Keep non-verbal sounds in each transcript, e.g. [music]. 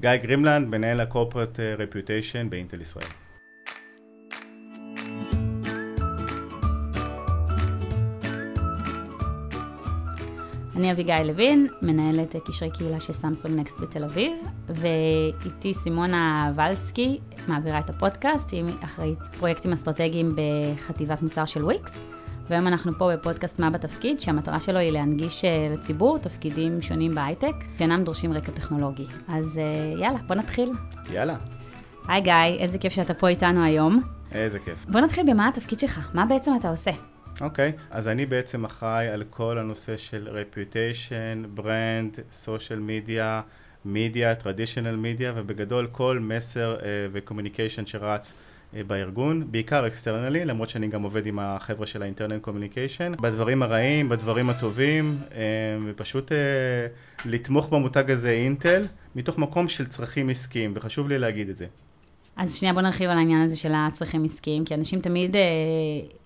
גיא גרימלנד, מנהל ה-corporate reputation באינטל ישראל. אני אביגיל לוין, מנהלת קשרי קהילה של סמסונג נקסט בתל אביב, ואיתי סימונה ולסקי, מעבירה את הפודקאסט, היא אחראית פרויקטים אסטרטגיים בחטיבת מוצר של וויקס. והיום אנחנו פה בפודקאסט מה בתפקיד, שהמטרה שלו היא להנגיש אה, לציבור תפקידים שונים בהייטק, שאינם דורשים רקע טכנולוגי. אז אה, יאללה, בוא נתחיל. יאללה. היי גיא, איזה כיף שאתה פה איתנו היום. איזה כיף. בוא נתחיל במה התפקיד שלך, מה בעצם אתה עושה? אוקיי, okay, אז אני בעצם אחראי על כל הנושא של reputation, brand, social media, media, traditional media, ובגדול כל מסר אה, ו-communication שרץ אה, בארגון, בעיקר אקסטרנלי, למרות שאני גם עובד עם החבר'ה של ה internal communication, בדברים הרעים, בדברים הטובים, אה, ופשוט אה, לתמוך במותג הזה אינטל, מתוך מקום של צרכים עסקיים, וחשוב לי להגיד את זה. אז שנייה בוא נרחיב על העניין הזה של הצרכים עסקיים, כי אנשים תמיד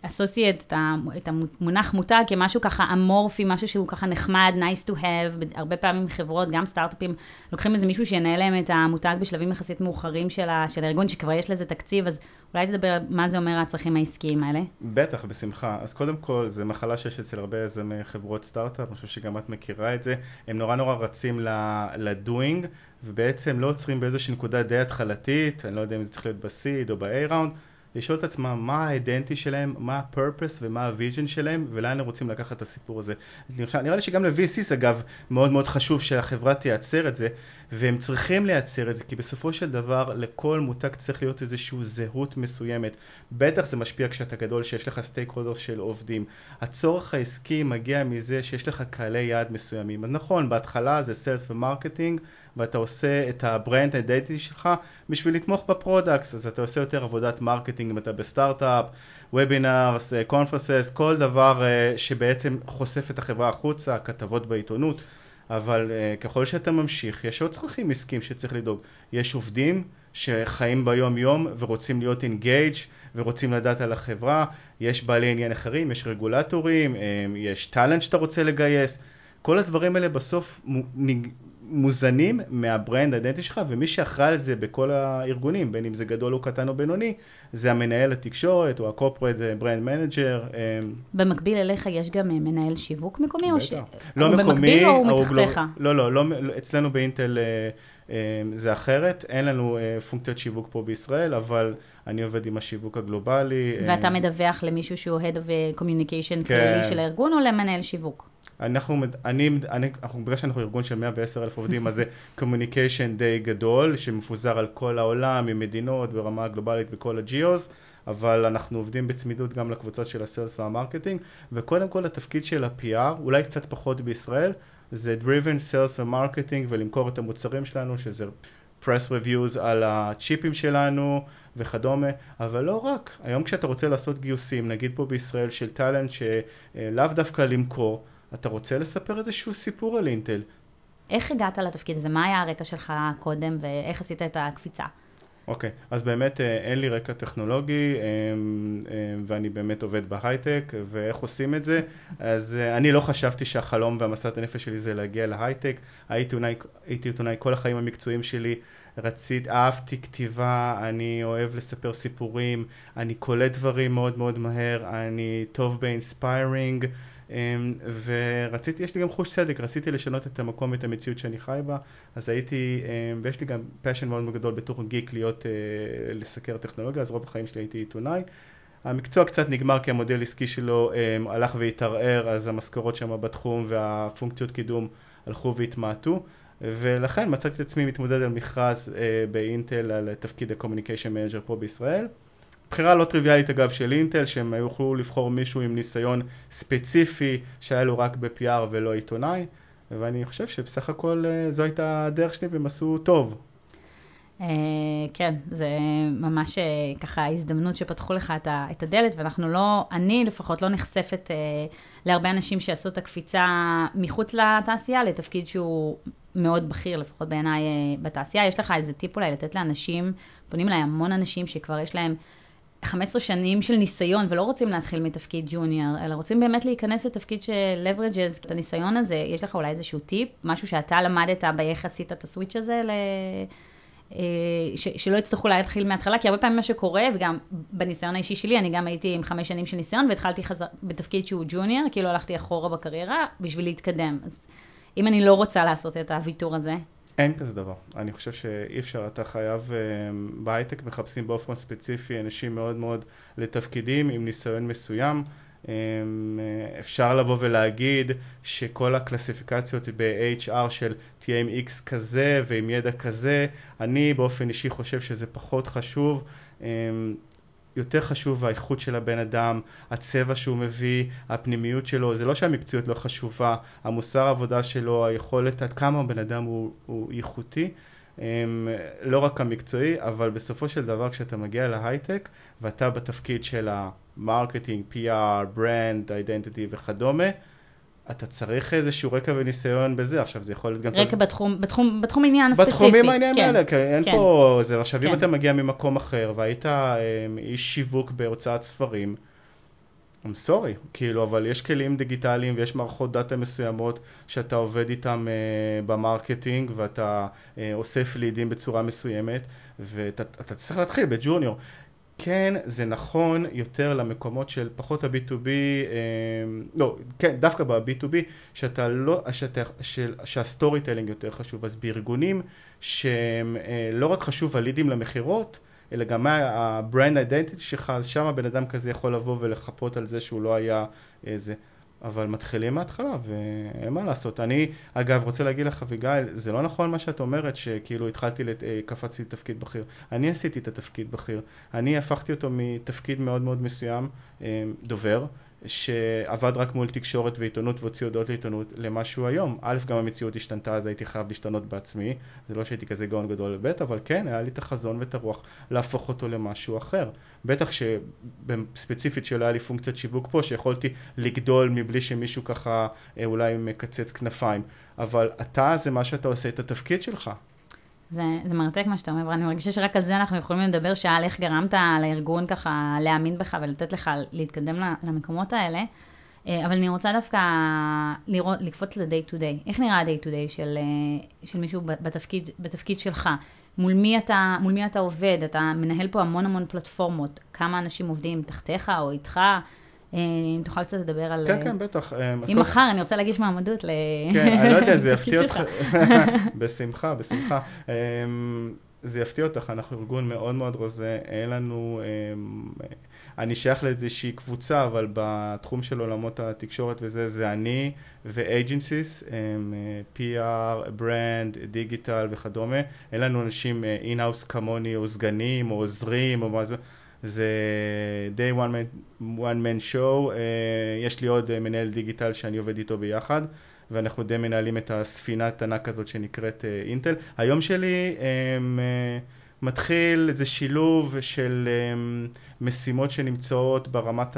אסוסייט אה, את המונח מותג כמשהו ככה אמורפי, משהו שהוא ככה נחמד, nice to have, הרבה פעמים חברות, גם סטארט-אפים, לוקחים איזה מישהו שינהל להם את המותג בשלבים יחסית מאוחרים של, ה, של הארגון, שכבר יש לזה תקציב, אז אולי תדבר על מה זה אומר הצרכים העסקיים האלה. בטח, בשמחה. אז קודם כל, זו מחלה שיש אצל הרבה יזמי חברות סטארט-אפ, אני חושב שגם את מכירה את זה, הם נורא נורא רצים ל-doing, ובעצם לא עוצרים באיזושהי נקודה די התחלתית, אני לא יודע אם זה צריך להיות ב-seed או ב-A-Round, לשאול את עצמם מה האידנטי שלהם, מה ה-purpose ומה ה-vision שלהם ולאן הם רוצים לקחת את הסיפור הזה. נראה לי שגם ל-VCs אגב מאוד מאוד חשוב שהחברה תייצר את זה והם צריכים לייצר את זה כי בסופו של דבר לכל מותג צריך להיות איזושהי זהות מסוימת. בטח זה משפיע כשאתה גדול שיש לך סטייק הולדר של עובדים. הצורך העסקי מגיע מזה שיש לך קהלי יעד מסוימים. אז נכון, בהתחלה זה sales ו marketing ואתה עושה את ה brand identity שלך בשביל לתמוך ב products, אז אתה עושה יותר עבודת marketing אם אתה בסטארט-אפ, webinars, conferences, כל דבר אה, שבעצם חושף את החברה החוצה, כתבות בעיתונות, אבל אה, ככל שאתה ממשיך, יש עוד צרכים עסקיים שצריך לדאוג. יש עובדים שחיים ביום יום ורוצים להיות engaged ורוצים לדעת על החברה, יש בעלי עניין אחרים, יש רגולטורים, יש טאלנט שאתה רוצה לגייס, כל הדברים האלה בסוף מוזנים מהברנד האידנטי שלך, ומי שאחראי על זה בכל הארגונים, בין אם זה גדול או קטן או בינוני, זה המנהל התקשורת או brand manager. אמ, במקביל אליך יש גם אה, מנהל שיווק מקומי? בטח. ש... לא הוא מקומי. במקביל או הוא מתחתיך? לא, לא, לא, לא, אצלנו באינטל אה, זה אחרת, אין לנו אה, פונקציית שיווק פה בישראל, אבל אני עובד עם השיווק הגלובלי. ואתה מדווח למישהו שהוא Head of Communication כן. כללי של הארגון או למנהל שיווק? אנחנו, אני, אני, אנחנו, בגלל שאנחנו ארגון של 110 אלף עובדים, אז זה communication די גדול, שמפוזר על כל העולם, עם מדינות, ברמה הגלובלית בכל ה geos, אבל אנחנו עובדים בצמידות גם לקבוצות של ה sales וה marketing, וקודם כל התפקיד של ה-PR, אולי קצת פחות בישראל, זה driven sales ו marketing ולמכור את המוצרים שלנו, שזה press reviews על הצ'יפים שלנו וכדומה, אבל לא רק, היום כשאתה רוצה לעשות גיוסים, נגיד פה בישראל של talent שלאו דווקא למכור, אתה רוצה לספר איזשהו סיפור על אינטל. איך הגעת לתפקיד הזה? מה היה הרקע שלך קודם ואיך עשית את הקפיצה? אוקיי, okay, אז באמת אה, אין לי רקע טכנולוגי אה, אה, ואני באמת עובד בהייטק ואיך עושים את זה אז אני לא חשבתי שהחלום והמשאת הנפש שלי זה להגיע להייטק הייתי עיתונאי, כל החיים המקצועיים שלי רצית, אהבתי כתיבה, אני אוהב לספר סיפורים, אני קולט דברים מאוד מאוד מהר, אני טוב ב inspiring ורציתי, יש לי גם חוש צדק, רציתי לשנות את המקום ואת המציאות שאני חי בה, אז הייתי, אמ, ויש לי גם passion מאוד גדול בתור גיק להיות, אה, לסקר טכנולוגיה, אז רוב החיים שלי הייתי עיתונאי. המקצוע קצת נגמר כי המודל עסקי שלו אמ, הלך והתערער, אז המשכורות שם בתחום והפונקציות קידום הלכו והתמעטו. ולכן מצאתי את עצמי מתמודד על מכרז אה, באינטל על תפקיד ה-Communication Manager פה בישראל. בחירה לא טריוויאלית אגב של אינטל, שהם יוכלו לבחור מישהו עם ניסיון ספציפי שהיה לו רק ב-PR ולא עיתונאי, ואני חושב שבסך הכל אה, זו הייתה הדרך שלי והם עשו טוב. Uh, כן, זה ממש uh, ככה הזדמנות שפתחו לך את, הדלת, ואנחנו לא, אני לפחות לא נחשפת להרבה אנשים שעשו את הקפיצה מחוץ לתעשייה לתפקיד שהוא מאוד בכיר, לפחות בעיניי בתעשייה. יש לך איזה טיפ אולי לתת לאנשים, פונים אליי המון אנשים שכבר יש להם 15 שנים של ניסיון ולא רוצים להתחיל מתפקיד ג'וניור, אלא רוצים באמת להיכנס לתפקיד של leverages את הניסיון הזה, יש לך אולי איזשהו טיפ, משהו שאתה למדת באיך עשית את הסוויץ' הזה ל... אה, ש, שלא יצטרכו להתחיל מההתחלה, כי הרבה פעמים מה שקורה, וגם בניסיון האישי שלי, אני גם הייתי עם חמש שנים של ניסיון, והתחלתי חזר, בתפקיד שהוא ג'וניור, כאילו הלכתי אחורה בקריירה בשביל להתקדם. אז אם אני לא רוצה לעשות את הוויתור הזה, אין כזה דבר. אני חושב שאי אפשר, אתה חייב, אה, בהייטק מחפשים באופן ספציפי אנשים מאוד מאוד לתפקידים עם ניסיון מסוים. אה, אפשר לבוא ולהגיד שכל הקלסיפיקציות ב-HR של תהיה עם X כזה ועם ידע כזה, אני באופן אישי חושב שזה פחות חשוב. יותר חשוב האיכות של הבן אדם, הצבע שהוא מביא, הפנימיות שלו, זה לא שהמקצועיות לא חשובה, המוסר העבודה שלו, היכולת עד כמה הבן אדם הוא, הוא איכותי, הם, לא רק המקצועי, אבל בסופו של דבר כשאתה מגיע להייטק ואתה בתפקיד של ה marketing, PR, brand, identity וכדומה, אתה צריך איזשהו רקע וניסיון בזה, עכשיו זה יכול להיות גם... רקע בתחום, בתחום, בתחום עניין הספציפי. בתחומים העניינים כן, האלה, כן, אין כן. פה... זה, עכשיו כן. אם אתה מגיע ממקום אחר והיית אה, איש שיווק בהוצאת ספרים, I'm sorry, כאילו, אבל יש כלים דיגיטליים ויש מערכות דאטה מסוימות שאתה עובד איתם אה, ב marketing ואתה אה, אוסף לידים בצורה מסוימת ואתה צריך להתחיל בג'וניור. כן, זה נכון יותר למקומות של פחות ה-B2B, אה, לא, כן, דווקא ב-B2B, שאתה לא, שה storytelling יותר חשוב. אז בארגונים שהם אה, לא רק חשוב הלידים למכירות, אלא גם ה-brand identity שלך, אז שם הבן אדם כזה יכול לבוא ולחפות על זה שהוא לא היה איזה. אבל מתחילים מההתחלה ואין מה לעשות. אני, אגב, רוצה להגיד לך, אביגיל, זה לא נכון מה שאת אומרת, שכאילו התחלתי, לת... אה, קפצתי לתפקיד בכיר. אני עשיתי את התפקיד בכיר. אני הפכתי אותו מתפקיד מאוד מאוד מסוים, אה, דובר, שעבד רק מול תקשורת ועיתונות והוציא הודעות לעיתונות למשהו היום. א', גם המציאות השתנתה אז הייתי חייב להשתנות בעצמי, זה לא שהייתי כזה גאון גדול לב', אבל כן, היה לי את החזון ואת הרוח להפוך אותו למשהו אחר. בטח שספציפית שלא היה לי פונקציית שיווק פה, שיכולתי לגדול מבלי שמישהו ככה אה, אולי מקצץ כנפיים. אבל אתה זה מה שאתה עושה את התפקיד שלך. זה, זה מרתק מה שאתה אומר, ואני מרגישה שרק על זה אנחנו יכולים לדבר שעה על איך גרמת לארגון ככה להאמין בך ולתת לך להתקדם למקומות האלה. אה, אבל אני רוצה דווקא לראות, לקפוץ ל-day to day. איך נראה ה-day to day של, אה, של מישהו בתפקיד, בתפקיד שלך? מול מי, אתה, מול מי אתה עובד? אתה מנהל פה המון המון פלטפורמות. כמה אנשים עובדים תחתיך או איתך? אה, אם תוכל קצת לדבר על... כן, כן, בטח. אם מחר אני רוצה להגיש מעמדות ל... כן, אני לא יודע, זה [laughs] יפתיע אותך. [laughs] בשמחה, בשמחה. זה יפתיע אותך, אנחנו ארגון מאוד מאוד רזה, אין לנו... אני שייך לאיזושהי קבוצה, אבל בתחום של עולמות התקשורת וזה, זה אני ו-agencies, PR, brand, דיגיטל וכדומה. אין לנו אנשים in-house כמוני, או סגנים, או עוזרים, או מה זה. זה day one man, one man show, אה, יש לי עוד uh, מנהל דיגיטל שאני עובד איתו ביחד ואנחנו די מנהלים את הספינת ענק הזאת שנקראת אינטל. Uh, היום שלי um, uh, מתחיל איזה שילוב של um, משימות שנמצאות ברמת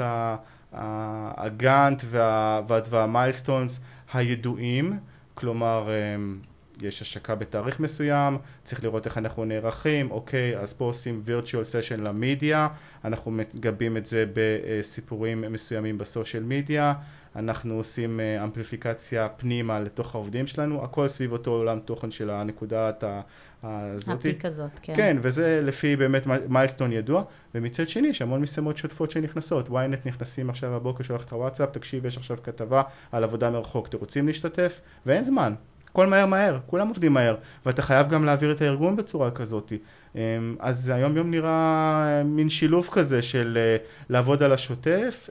הגאנט וה, והמיילסטונס הידועים, כלומר um, יש השקה בתאריך מסוים, צריך לראות איך אנחנו נערכים, אוקיי, אז פה עושים virtual session למדיה, אנחנו מגבים את זה בסיפורים מסוימים בסושיאל מדיה, אנחנו עושים אה, אמפליפיקציה פנימה לתוך העובדים שלנו, הכל סביב אותו עולם תוכן של הנקודת הזאת. הפיק הזאת, כן. כן, וזה לפי באמת מיילסטון ידוע, ומצד שני יש המון משימות שוטפות שנכנסות, ynet נכנסים עכשיו הבוקר שולח את הוואטסאפ, תקשיב יש עכשיו כתבה על עבודה מרחוק, אתם רוצים להשתתף? ואין זמן, הכל מהר מהר, כולם עובדים מהר, ואתה חייב גם להעביר את הארגון בצורה כזאת. אמ, אז היום יום נראה אה, מין שילוב כזה של אה, לעבוד על השוטף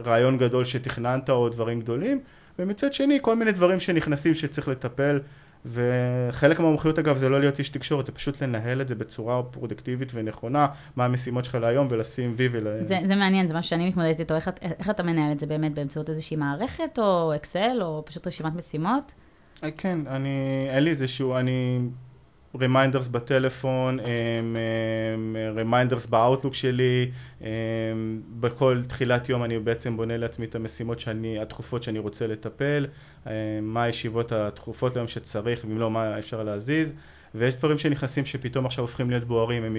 ורעיון גדול שתכננת או דברים גדולים, ומצד שני כל מיני דברים שנכנסים שצריך לטפל. וחלק מהמומחיות אגב זה לא להיות איש תקשורת, זה פשוט לנהל את זה בצורה פרודקטיבית ונכונה, מה המשימות שלך להיום ולשים וי ול... זה, זה מעניין, זה מה שאני מתמודדת איתו, איך, איך אתה מנהל את זה באמת באמצעות איזושהי מערכת או אקסל או פשוט רשימת משימות? אה, כן, אני, אין לי איזשהו, אני, reminders בטלפון, reminders באאוטלוק שלי, בכל תחילת יום אני בעצם בונה לעצמי את המשימות שאני, התכופות שאני רוצה לטפל, מה הישיבות התכופות ליום שצריך, ואם לא מה אפשר להזיז. ויש דברים שנכנסים שפתאום עכשיו הופכים להיות בוערים, הם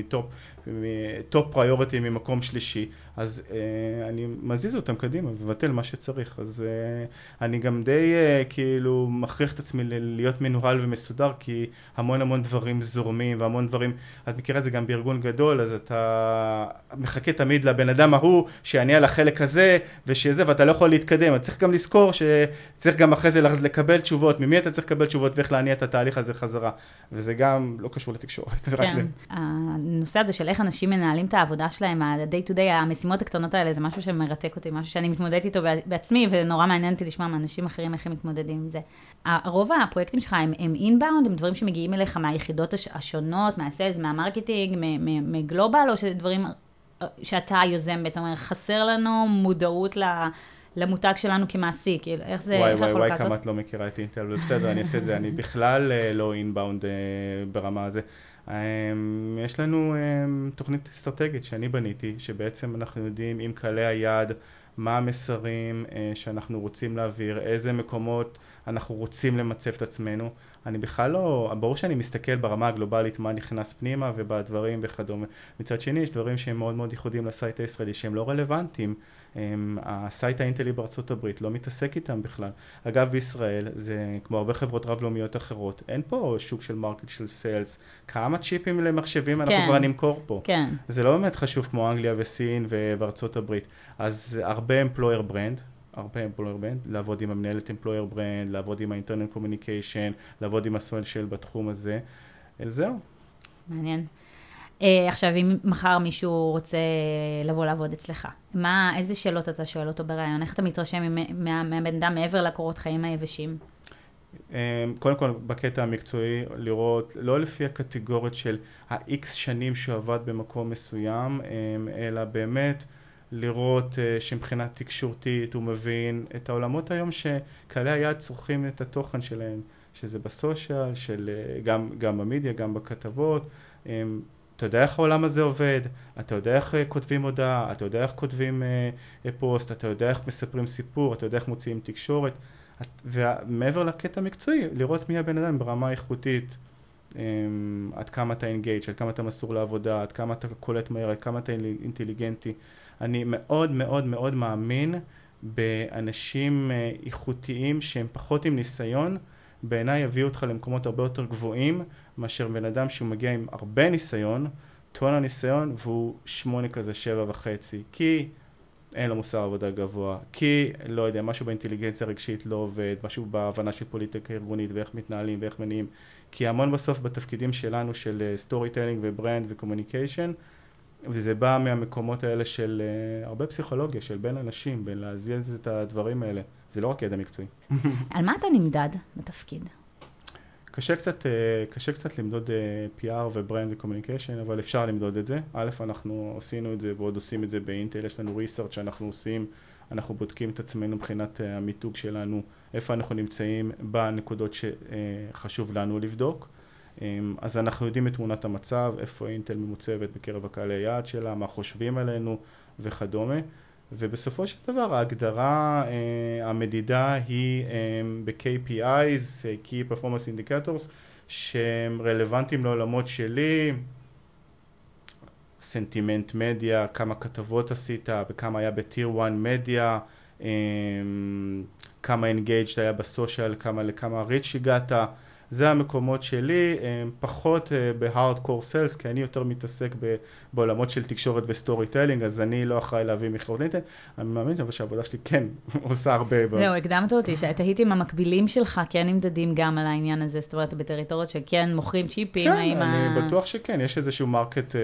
מ top, priority ממקום שלישי, אז אה, אני מזיז אותם קדימה, מבטל מה שצריך. אז אה, אני גם די אה, כאילו מכריח את עצמי להיות מנוהל ומסודר, כי המון המון דברים זורמים והמון דברים, את מכירה את זה גם בארגון גדול, אז אתה מחכה תמיד לבן אדם ההוא שיענה על החלק הזה ושזה, ואתה לא יכול להתקדם. אתה צריך גם לזכור שצריך גם אחרי זה לקבל תשובות, ממי אתה צריך לקבל תשובות ואיך להניע את התהליך הזה חזרה. וזה גם לא קשור לתקשורת. כן, הנושא הזה של איך אנשים מנהלים את העבודה שלהם, ה-day to day, המשימות הקטנות האלה, זה משהו שמרתק אותי, משהו שאני מתמודדת איתו בעצמי, ונורא מעניין אותי לשמוע מאנשים אחרים איך הם מתמודדים עם זה. רוב הפרויקטים שלך הם, inbound, הם דברים שמגיעים אליך מהיחידות השונות, מה sales, מה marketing, מ global, או שזה דברים אה, שאתה יוזם בעצם, חסר לנו מודעות ל... למותג שלנו כמעסיק, כאילו, איך זה, וואי וואי וואי, כמה את לא מכירה את אינטל, בסדר, אני אעשה את זה, אני בכלל אה, לא inbound אה, ברמה הזה. אמ, יש לנו אמ, תוכנית אסטרטגית שאני בניתי, שבעצם אנחנו יודעים עם קהלי היעד מה המסרים אה, שאנחנו רוצים להעביר, איזה מקומות אנחנו רוצים למצב את עצמנו. אני בכלל לא, ברור שאני מסתכל ברמה הגלובלית מה נכנס פנימה ובדברים וכדומה. מצד שני יש דברים שהם מאוד מאוד ייחודיים ל site הישראלי שהם לא רלוונטיים. ה site האינטלי בארצות הברית לא מתעסק איתם בכלל. אגב בישראל זה כמו הרבה חברות רב-לאומיות אחרות, אין פה שוק של market של sales. כמה צ'יפים למחשבים אנחנו כן, כבר נמכור פה. כן. זה לא באמת חשוב כמו אנגליה וסין ובארצות הברית. אז הרבה employer brand, הרבה employer brand, לעבוד עם המנהלת employer brand, לעבוד עם ה internal communication, לעבוד עם ה social בתחום הזה. זהו. מעניין. אה, עכשיו, אם מחר מישהו רוצה לבוא לעבוד אצלך, מה, איזה שאלות אתה שואל אותו בריאיון? איך אתה מתרשם מהבן אדם מעבר לקורות חיים היבשים? אמ, קודם כל, בקטע המקצועי, לראות, לא לפי הקטגוריות של ה-X שנים שהוא עבד במקום מסוים, אמ, אלא באמת לראות uh, שמבחינה תקשורתית הוא מבין את העולמות היום שקהלי היעד צורכים את התוכן שלהם, שזה בסושיאל, של, uh, גם, גם במדיה, גם בכתבות. אתה יודע איך העולם הזה עובד, אתה יודע איך uh, כותבים הודעה, אתה יודע איך כותבים פוסט, אתה יודע איך מספרים סיפור, אתה יודע איך מוציאים תקשורת, את, ומעבר לקטע המקצועי, לראות מי הבן אדם ברמה איכותית, אמ, עד כמה אתה engaged, עד כמה אתה מסור לעבודה, עד כמה אתה קולט מהר, עד כמה אתה אינטליגנטי. אני מאוד מאוד מאוד מאמין באנשים אה, איכותיים שהם פחות עם ניסיון, בעיניי יביאו אותך למקומות הרבה יותר גבוהים מאשר בן אדם שהוא מגיע עם הרבה ניסיון, טון הניסיון והוא שמונה כזה, שבע וחצי, כי אין לו מוסר עבודה גבוה, כי, לא יודע, משהו באינטליגנציה הרגשית לא עובד, משהו בהבנה של פוליטיקה ארגונית ואיך מתנהלים ואיך מניעים, כי המון בסוף בתפקידים שלנו של storytelling ו brand ו communication, וזה בא מהמקומות האלה של אה, הרבה פסיכולוגיה, של בין אנשים, בין להזיז את הדברים האלה. זה לא רק ידע מקצועי. [laughs] על מה אתה נמדד בתפקיד? קשה קצת, אה, קשה קצת למדוד אה, PR ו brand ו communication, אבל אפשר למדוד את זה. א', אנחנו עשינו את זה ועוד עושים את זה באינטל, יש לנו research שאנחנו עושים, אנחנו בודקים את עצמנו מבחינת אה, המיתוג שלנו, איפה אנחנו נמצאים בנקודות שחשוב לנו לבדוק. אז אנחנו יודעים את תמונת המצב, איפה אינטל ממוצבת בקרב הקהלי היעד שלה, מה חושבים עלינו וכדומה. ובסופו של דבר ההגדרה, אה, המדידה היא אה, ב-KPIs, Key Performance Indicators, שהם רלוונטיים לעולמות שלי, סנטימנט מדיה, כמה כתבות עשית, וכמה היה בטיר 1 מדיה, כמה engaged היה ב social, כמה לכמה reach הגעת, זה המקומות שלי, פחות אה, ב hardcore sales, כי אני יותר מתעסק בעולמות של תקשורת ו storytelling, אז אני לא אחראי להביא מכירות לאינטל, אני מאמין אבל שהעבודה שלי כן [laughs] עושה הרבה. זהו, הקדמת אותי, שתהיתי אם המקבילים שלך כן נמדדים גם על העניין הזה, זאת אומרת, בטריטוריות שכן מוכרים צ'יפים, כן, אני. בטוח שכן, יש איזשהו market,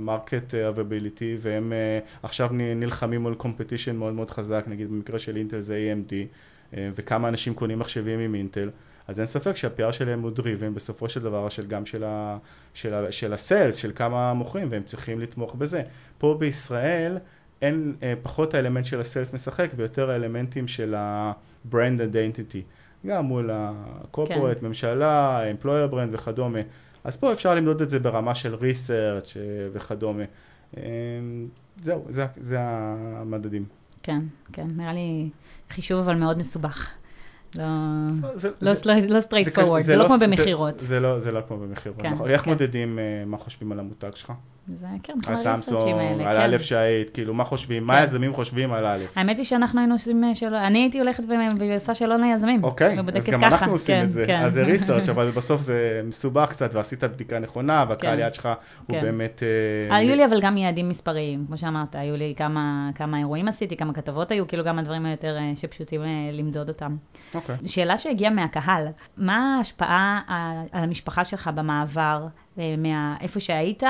market availability, והם אה, עכשיו נלחמים מול competition מאוד מאוד חזק, נגיד במקרה של אינטל זה AMD, אה, וכמה אנשים קונים מחשבים עם אינטל. אז אין ספק שה-PR שלהם הוא דריבן בסופו של דבר של גם של, ה, של, ה, של הסיילס, של כמה מוכרים, והם צריכים לתמוך בזה. פה בישראל אין אה, פחות האלמנט של הסיילס משחק ויותר האלמנטים של ה-brand identity, גם מול ה-corporate, כן. ממשלה, employer brand וכדומה. אז פה אפשר למדוד את זה ברמה של research אה, וכדומה. אה, זהו, זה, זה המדדים. כן, כן, נראה לי חישוב אבל מאוד מסובך. לא straightforward, זה לא כמו במכירות. זה, לא, כמו במכירות. איך כן. מודדים אה, מה חושבים על המותג שלך? זה כן, כל סמסונג, האלה, על כן. א' שהיית, כאילו, מה חושבים? מה כן. היזמים חושבים על א'? האמת היא שאנחנו היינו עושים אה, שאלון, אני הייתי הולכת ועושה שאלון ליזמים. אוקיי, אז גם אנחנו עושים את זה. אז זה research, אבל בסוף זה מסובך קצת, ועשית בדיקה נכונה, והקהל. יד שלך הוא. באמת... אה, היו לי אבל גם יעדים מספריים, כמו שאמרת, היו לי כמה, אירועים עשיתי, כמה כתבות היו, כאילו גם הדברים היותר שפשוטים למדוד אותם. אוקיי. שאלה שהגיעה מהקהל, מה ההשפעה על המשפחה שלך במעבר אה, מאיפה שהיית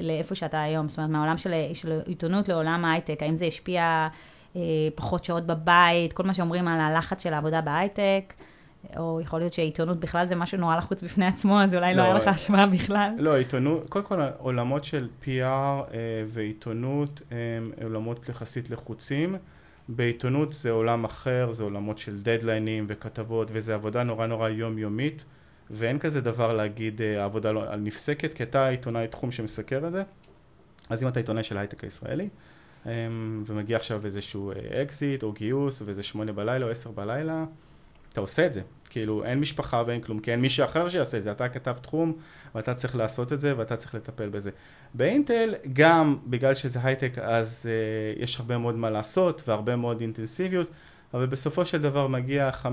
לאיפה שאתה היום? זאת אומרת, מהעולם של, של עיתונות לעולם ההייטק, האם זה השפיע אה, פחות שעות בבית, כל מה שאומרים על הלחץ של העבודה בהייטק? או יכול להיות שעיתונות בכלל זה משהו נורא לחוץ בפני עצמו, אז אולי לא, לא, היה לך השפעה בכלל. לא, עיתונות, קודם כל עולמות של PR אה, ועיתונות הם עולמות יחסית לחוצים. בעיתונות זה עולם אחר, זה עולמות של דדליינים וכתבות, וזה עבודה נורא נורא יומיומית, ואין כזה דבר להגיד אה, העבודה לא, נפסקת, כי אתה עיתונאי תחום שמסקר את זה. אז אם אתה עיתונאי של ההייטק הישראלי, אה, ומגיע עכשיו איזשהו אקזיט או גיוס, וזה שמונה בלילה או עשר בלילה, אתה עושה את זה. כאילו, אין משפחה ואין כלום, כי אין מישהו אחר שיעשה את זה. אתה כתב תחום, ואתה צריך לעשות את זה, ואתה צריך לטפל בזה. באינטל, גם בגלל שזה הייטק, אז uh, יש הרבה מאוד מה לעשות, והרבה מאוד אינטנסיביות, אבל בסופו של דבר מגיע 5-6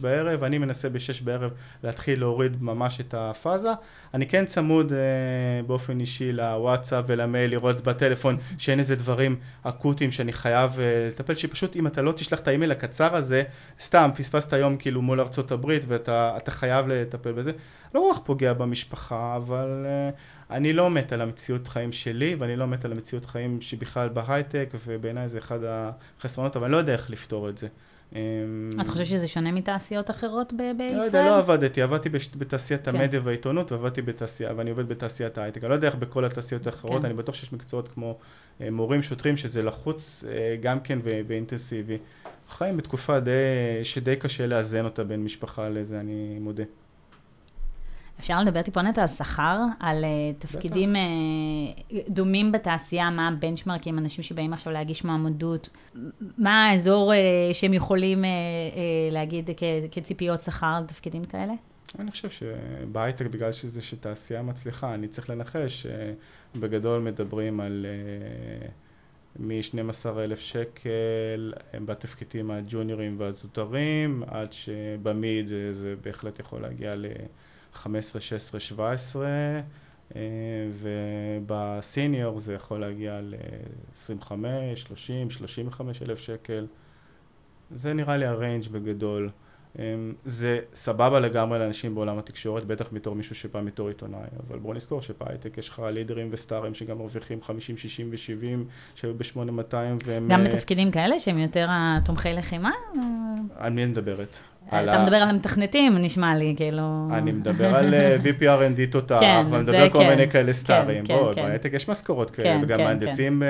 בערב, אני מנסה ב-6 בערב להתחיל להוריד ממש את הפאזה. אני כן צמוד uh, באופן אישי לוואטסאפ ולמייל, לראות בטלפון שאין איזה דברים אקוטיים שאני חייב uh, לטפל, שפשוט אם אתה לא תשלח את האימייל הקצר הזה, סתם פספסת היום כאילו מול ארצות הברית ואתה אתה חייב לטפל בזה. לא רק פוגע במשפחה, אבל uh, אני לא מת על המציאות חיים שלי, ואני לא מת על המציאות חיים שבכלל בהייטק, ובעיניי זה אחד החסרונות, אבל אני לא יודע איך לפתור את זה. אמ, אתה חושב שזה שונה מתעשיות אחרות ב- בישראל? לא יודע, לא עבדתי, עבדתי בש- בתעשיית כן. המדיה והעיתונות, ועבדתי בתעשייה, ואני עובד בתעשיית ההייטק. אני לא יודע איך בכל התעשיות האחרות, כן. אני בטוח שיש מקצועות כמו אה, מורים, שוטרים, שזה לחוץ אה, גם כן ו- ואינטנסיבי. חיים בתקופה די, שדי קשה לאזן אותה בין משפחה לזה, אני מודה. אפשר לדבר טיפונת על שכר, על uh, תפקידים uh, דומים בתעשייה, מה הבנצ'מרקים, אנשים שבאים עכשיו להגיש מועמדות, מה האזור uh, שהם יכולים uh, uh, להגיד כ- כציפיות שכר לתפקידים כאלה? אני חושב שבהייטק, בגלל שזה שתעשייה מצליחה, אני צריך לנחש שבגדול מדברים על מ-12,000 שקל בתפקידים הג'וניורים והזוטרים, עד שבמיד זה, זה בהחלט יכול להגיע ל-15, 16, 17, ובסיניור זה יכול להגיע ל-25, 30, 35 אלף שקל. זה נראה לי הריינג' בגדול. אמ, זה סבבה לגמרי לאנשים בעולם התקשורת, בטח בתור מישהו שבא מתור עיתונאי, אבל בוא נזכור שבהייטק יש לך לידרים וסטארים שגם מרוויחים 50, 60 ו-70, שהיו ב-8200 והם... גם אה, בתפקידים כאלה שהם יותר התומכי לחימה? על מי את מדברת? על אתה ה- מדבר על המתכנתים, נשמע לי, כאילו... אני מדבר על אה, [laughs] VPRND תותח, כן, ואני זה מדבר כל כן. מיני כאלה כן, סטארים. כן, בוא, כן. בהייטק יש משכורות כן, כאלה, וגם כן, מהנדסים, אה,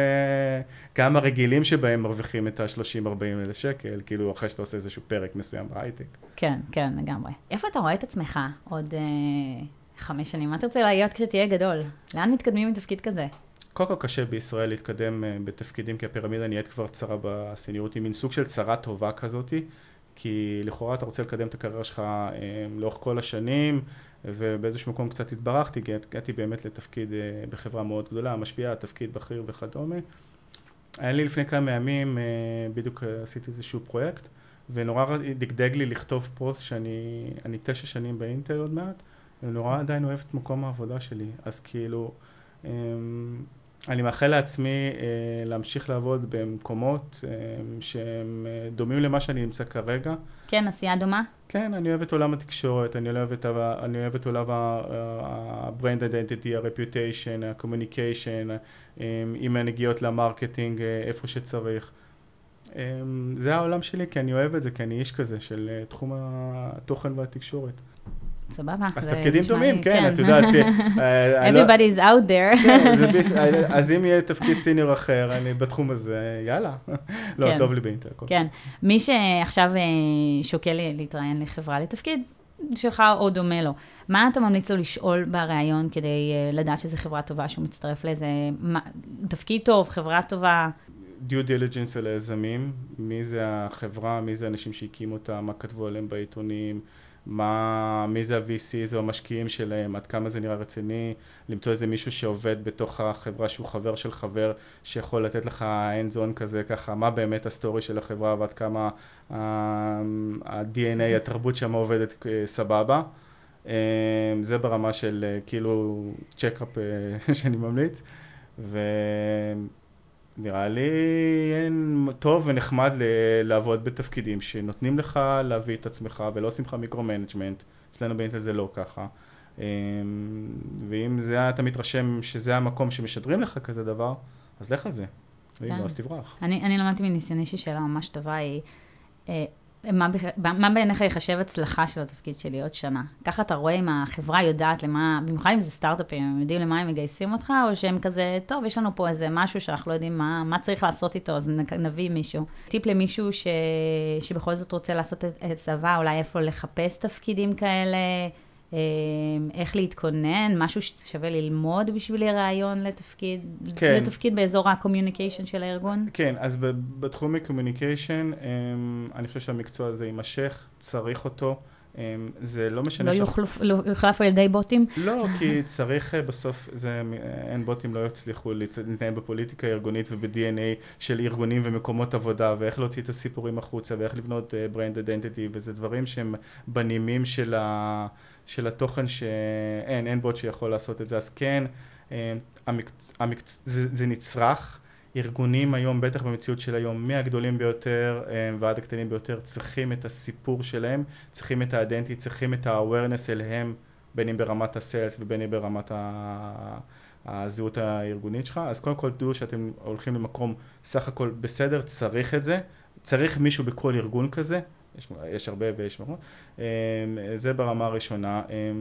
גם הרגילים שבהם מרוויחים את ה-30-40 אלף שקל, כאילו אחרי שאתה עושה איזשהו פרק מסוים בהייטק. כן, כן, לגמרי. איפה אתה רואה את עצמך עוד אה, חמש שנים? מה תרצה להיות כשתהיה גדול? לאן מתקדמים מתפקיד כזה? קודם כל קשה בישראל להתקדם בתפקידים כי הפירמידה נהיית כבר צרה בסניוריות, היא מין סוג של צרה טובה כזאתי, כי לכאורה אתה רוצה לקדם את הקריירה שלך אה, לאורך כל השנים, ובאיזשהו מקום קצת התברכתי, כי הגעתי באמת לתפקיד אה, בחברה מאוד גדולה, משפיעה, תפקיד בכיר וכדומה. היה לי לפני כמה ימים, אה, בדיוק עשיתי איזשהו פרויקט, ונורא דגדג לי לכתוב פוסט שאני אני תשע שנים באינטל עוד מעט, ונורא עדיין אוהב את מקום העבודה שלי, אז כאילו... אני מאחל לעצמי אה, להמשיך לעבוד במקומות אה, שהם אה, דומים למה שאני נמצא כרגע. כן, עשייה דומה? כן, אני אוהב את עולם התקשורת, אני אוהב את, אני אוהב את עולם ה-brand identity, ה-reputation, ה-communication, עם הנגיעות ל marketing, איפה שצריך. זה העולם שלי, כי אני אוהב את זה, כי אני איש כזה של תחום התוכן והתקשורת. סבבה. אז תפקידים דומים, לי- כן, את יודעת. [laughs] אה, לא- Everybody is out there. כן, ביס- אז אם יהיה תפקיד senior אחר, אני בתחום הזה, יאללה. לא, כן. טוב לי באינטל. כן. מי שעכשיו אה, שוקל להתראיין לחברה לתפקיד שלך או דומה לו, מה אתה ממליץ לו לשאול בריאיון כדי אה, לדעת שזו חברה טובה שהוא מצטרף לאיזה תפקיד טוב, חברה טובה? due diligence על היזמים, מי זה החברה, מי זה האנשים שהקימו אותה, מה כתבו עליהם בעיתונים, מה, מי זה ה-VCs או המשקיעים שלהם, עד כמה זה נראה רציני, למצוא איזה מישהו שעובד בתוך החברה שהוא חבר של חבר, שיכול לתת לך hands-on כזה, ככה, מה באמת ה story של החברה ועד כמה ה-DNA, התרבות שם עובדת סבבה. זה ברמה של כאילו checkup [laughs] שאני ממליץ. ונראה לי טוב ונחמד לעבוד בתפקידים שנותנים לך להביא את עצמך ולא עושים לך מיקרו-מנג'מנט, אצלנו באינטל זה לא ככה. אמ, ואם זה, אתה מתרשם שזה המקום שמשדרים לך כזה דבר, אז לך על זה. ואם לא, אז תברח. אני, אני למדתי מניסיוני ששאלה ממש טובה היא, אה, מה, מה בעיניך ייחשב הצלחה של התפקיד שלי עוד שנה? ככה אתה רואה אם החברה יודעת למה, במיוחד אם זה סטארט-אפים, הם יודעים למה הם מגייסים אותך, או שהם כזה, טוב, יש לנו פה איזה משהו שאנחנו לא יודעים מה, מה צריך לעשות איתו, אז נביא מישהו. טיפ למישהו ש, שבכל זאת רוצה לעשות את צבא, אולי איפה לחפש תפקידים כאלה, איך להתכונן, משהו ששווה ללמוד בשביל רעיון לתפקיד, כן. לתפקיד באזור ה-communication של הארגון? כן, אז בתחום ה-communication, אמ, אני חושב שהמקצוע הזה יימשך, צריך אותו. אמ, זה לא משנה... לא ש... יוחלף, לא יוחלף על ידי בוטים? לא, כי צריך אה, בסוף, זה, אין בוטים לא יצליחו להתנהל בפוליטיקה ארגונית וב-DNA של ארגונים ומקומות עבודה, ואיך להוציא את הסיפורים החוצה, ואיך לבנות uh, brand identity, וזה דברים שהם בנימים של, ה, של התוכן שאין, אין בוט שיכול לעשות את זה. אז כן, אה, המקצ... המקצ... זה, זה נצרך. ארגונים היום, בטח במציאות של היום, מהגדולים ביותר אה, ועד הקטנים ביותר, צריכים את הסיפור שלהם, צריכים את האדנטי, צריכים את ה-awareness אליהם, בין אם ברמת הסיילס ובין אם ברמת הזהות הארגונית שלך. אז קודם כל תדעו שאתם הולכים למקום סך הכל בסדר, צריך את זה, צריך מישהו בכל ארגון כזה, יש, יש הרבה ויש מקום, אה, זה ברמה הראשונה, אה,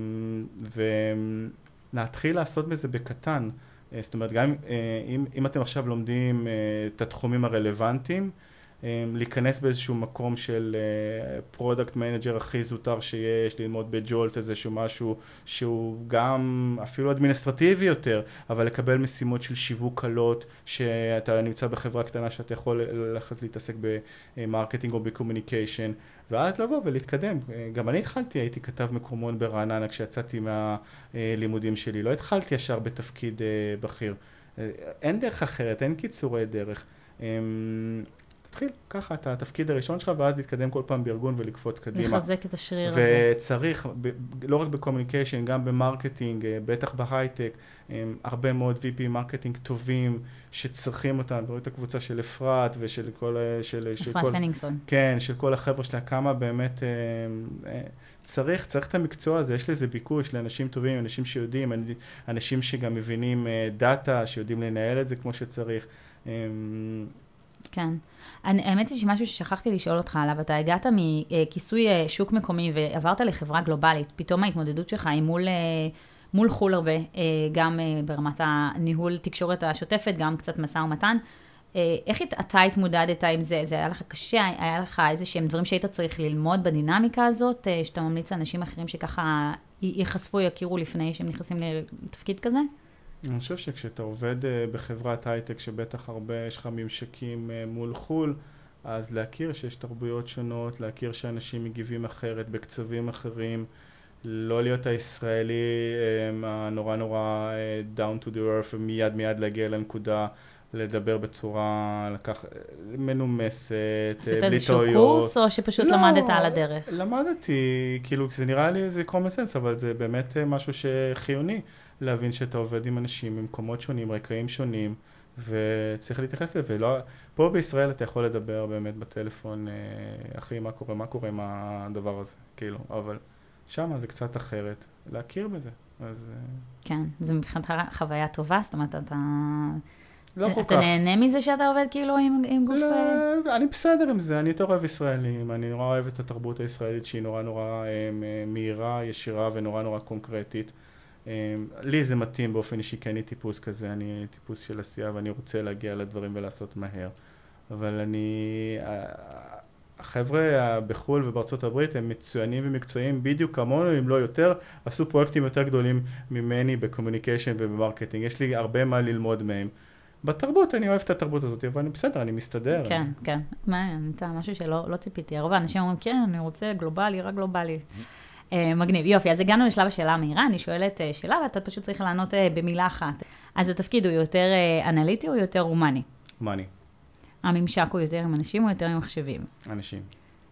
ונתחיל לעשות בזה בקטן. אה, זאת אומרת, גם אה, אם, אם אתם עכשיו לומדים אה, את התחומים הרלוונטיים, להיכנס באיזשהו מקום של product manager הכי זוטר שיש, ללמוד בג'וניור איזשהו משהו שהוא גם אפילו אדמיניסטרטיבי יותר, אבל לקבל משימות של שיווק קלות, שאתה נמצא בחברה קטנה שאתה יכול ללכת להתעסק ב marketing או ב communication, ואז לבוא ולהתקדם. גם אני התחלתי, הייתי כתב מקומון ברעננה כשיצאתי מהלימודים שלי, לא התחלתי ישר בתפקיד בכיר. אין דרך אחרת, אין קיצורי דרך. תתחיל ככה את התפקיד הראשון שלך ואז להתקדם כל פעם בארגון ולקפוץ קדימה. לחזק את השריר הזה. וצריך, לא רק ב communication, גם ב marketing, אה, בטח בהייטק, הרבה מאוד VP marketing טובים שצריכים אותם, ורואים את הקבוצה של אפרת ושל כל... של, אפרת פנינגסון. כן, של כל החבר'ה שלה, כמה באמת אה, אה, צריך, צריך את המקצוע הזה, יש לזה ביקוש לאנשים טובים, אנשים שיודעים, אנשים שגם מבינים דאטה, שיודעים לנהל את זה כמו שצריך. כן. אני, האמת היא שמשהו ששכחתי לשאול אותך עליו, אתה הגעת מכיסוי אה, שוק מקומי ועברת לחברה גלובלית, פתאום ההתמודדות שלך היא מול, אה, מול חו"ל הרבה, אה, גם ברמת הניהול תקשורת השוטפת, גם קצת משא ומתן. איך אתה התמודדת עם זה? זה היה לך קשה? היה לך איזה שהם דברים שהיית צריך ללמוד בדינמיקה הזאת, שאתה ממליץ לאנשים אחרים שככה ייחשפו, יכירו לפני שהם נכנסים לתפקיד כזה? אני חושב שכשאתה עובד אה, בחברת הייטק שבטח הרבה יש לך ממשקים אה, מול חו"ל, אז להכיר שיש תרבויות שונות, להכיר שאנשים מגיבים אחרת בקצבים אחרים, לא להיות הישראלי אה, הנורא נורא down to the earth ומיד מיד להגיע לנקודה, לדבר בצורה לקח... מנומסת, בלי טעויות. עשית איזשהו קורס או שפשוט לא, למדת על הדרך? למדתי, כאילו זה נראה לי איזה common sense, אבל זה באמת משהו שחיוני. להבין שאתה עובד עם אנשים ממקומות שונים, רקעים שונים, וצריך להתייחס לזה. ולא, פה בישראל אתה יכול לדבר באמת בטלפון, אה, אחי, מה קורה, מה קורה עם הדבר הזה, כאילו, אבל שם זה קצת אחרת, להכיר בזה. אז... אה, כן, זה מבחינתך חוויה טובה? זאת אומרת, אתה... לא כל אתה כך. נהנה מזה שאתה עובד כאילו עם, עם גוף... לא, אה? אני בסדר עם זה, אני יותר אוהב ישראלים, אני נורא אוהב את התרבות הישראלית שהיא נורא נורא מהירה, ישירה ונורא נורא קונקרטית. אמ, לי זה מתאים באופן אישי כי אני טיפוס כזה, אני טיפוס של עשייה ואני רוצה להגיע לדברים ולעשות מהר. אבל אני... החבר'ה בחו"ל ובארצות הברית הם מצוינים ומקצועיים בדיוק כמונו, אם לא יותר, עשו פרויקטים יותר גדולים ממני ב communication וב marketing. יש לי הרבה מה ללמוד מהם. בתרבות, אני אוהב את התרבות הזאת, אבל אני בסדר, אני מסתדר. כן, אני... כן. מה, נמצא משהו שלא לא ציפיתי. הרבה אנשים אומרים, כן, אני רוצה גלובלי, רק גלובלי. אה, מגניב. יופי, אז הגענו לשלב השאלה המהירה, אני שואלת אה, שאלה ואתה פשוט צריך לענות אה, במילה אחת. אז התפקיד הוא יותר אנליטי או יותר הומני? מאני, הממשק הוא יותר עם אנשים או יותר עם מחשבים? אנשים,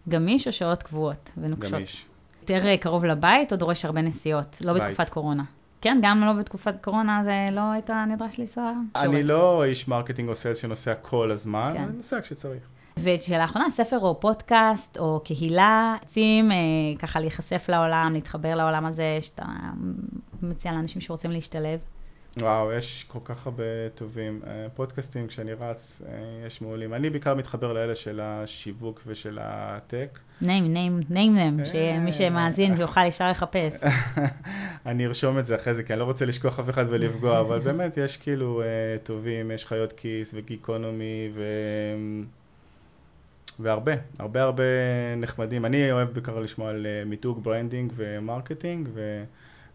גמיש או שעות קבועות ונוקשות? גמיש. יותר קרוב לבית או דורש הרבה נסיעות? לא בית. בתקופת קורונה. כן, גם לא בתקופת קורונה זה לא היית נדרש לנסוע? אני. לא איש marketing או sales שנוסע כל הזמן, כן. אני נוסע כשצריך. ושאלה אחרונה, ספר או פודקאסט או קהילה, רוצים אה, ככה להיחשף לעולם, להתחבר לעולם הזה, שאתה מציע לאנשים שרוצים להשתלב? וואו, יש כל כך הרבה טובים. אה, פודקאסטים, כשאני רץ, אה, יש מעולים. אני בעיקר מתחבר לאלה של השיווק ושל ה tech. name, name, name them, שמי שמאזין יוכל ישר לחפש. [laughs] אני ארשום את זה אחרי זה, כי אני לא רוצה לשכוח אף אחד ולפגוע, אבל [laughs] באמת יש כאילו אה, טובים, יש חיות כיס וגיקונומי ו... והרבה, הרבה הרבה נחמדים. אני אוהב בעיקר לשמוע על אה, מיתוג, branding ו marketing ו...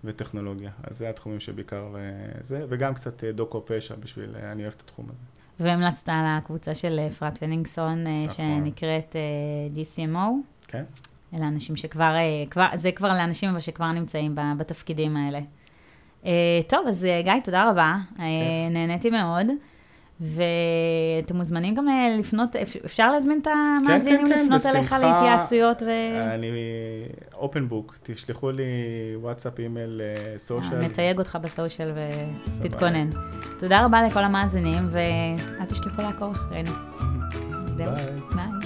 וטכנולוגיה. אז זה התחומים שבעיקר אה, זה, וגם קצת אה, דוקו פשע בשביל, אני אוהב את התחום הזה. והמלצת על הקבוצה של אפרת פנינגסון, נכון. שנקראת GCMO. כן? אלה אנשים שכבר, כבר, זה כבר לאנשים אבל שכבר נמצאים בתפקידים האלה. טוב, אז גיא, תודה רבה, אה, נהניתי מאוד. ואתם מוזמנים גם אה, לפנות, אפ- אפשר להזמין את המאזינים כן, לפנות אליך בשמחה. להתייעצויות ו... אני open book, תשלחו לי וואטסאפ, אימייל, אה, social. נתייג אותך ב social ותתכונן. תודה רבה לכל המאזינים, ואל תשכחו לעקוב אחרינו. [laughs] ביי. ביי.